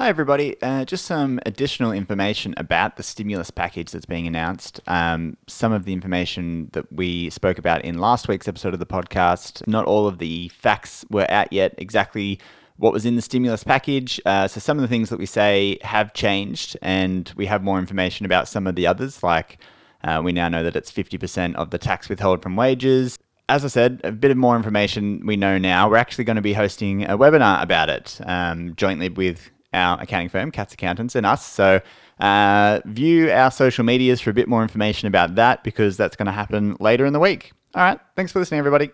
Hi, everybody. Uh, just some additional information about the stimulus package that's being announced. Um, some of the information that we spoke about in last week's episode of the podcast, not all of the facts were out yet exactly what was in the stimulus package. Uh, so some of the things that we say have changed, and we have more information about some of the others, like uh, we now know that it's 50% of the tax withheld from wages. As I said, a bit of more information we know now. We're actually going to be hosting a webinar about it um, jointly with our accounting firm, Katz Accountants, and us. So uh, view our social medias for a bit more information about that because that's going to happen later in the week. All right. Thanks for listening, everybody.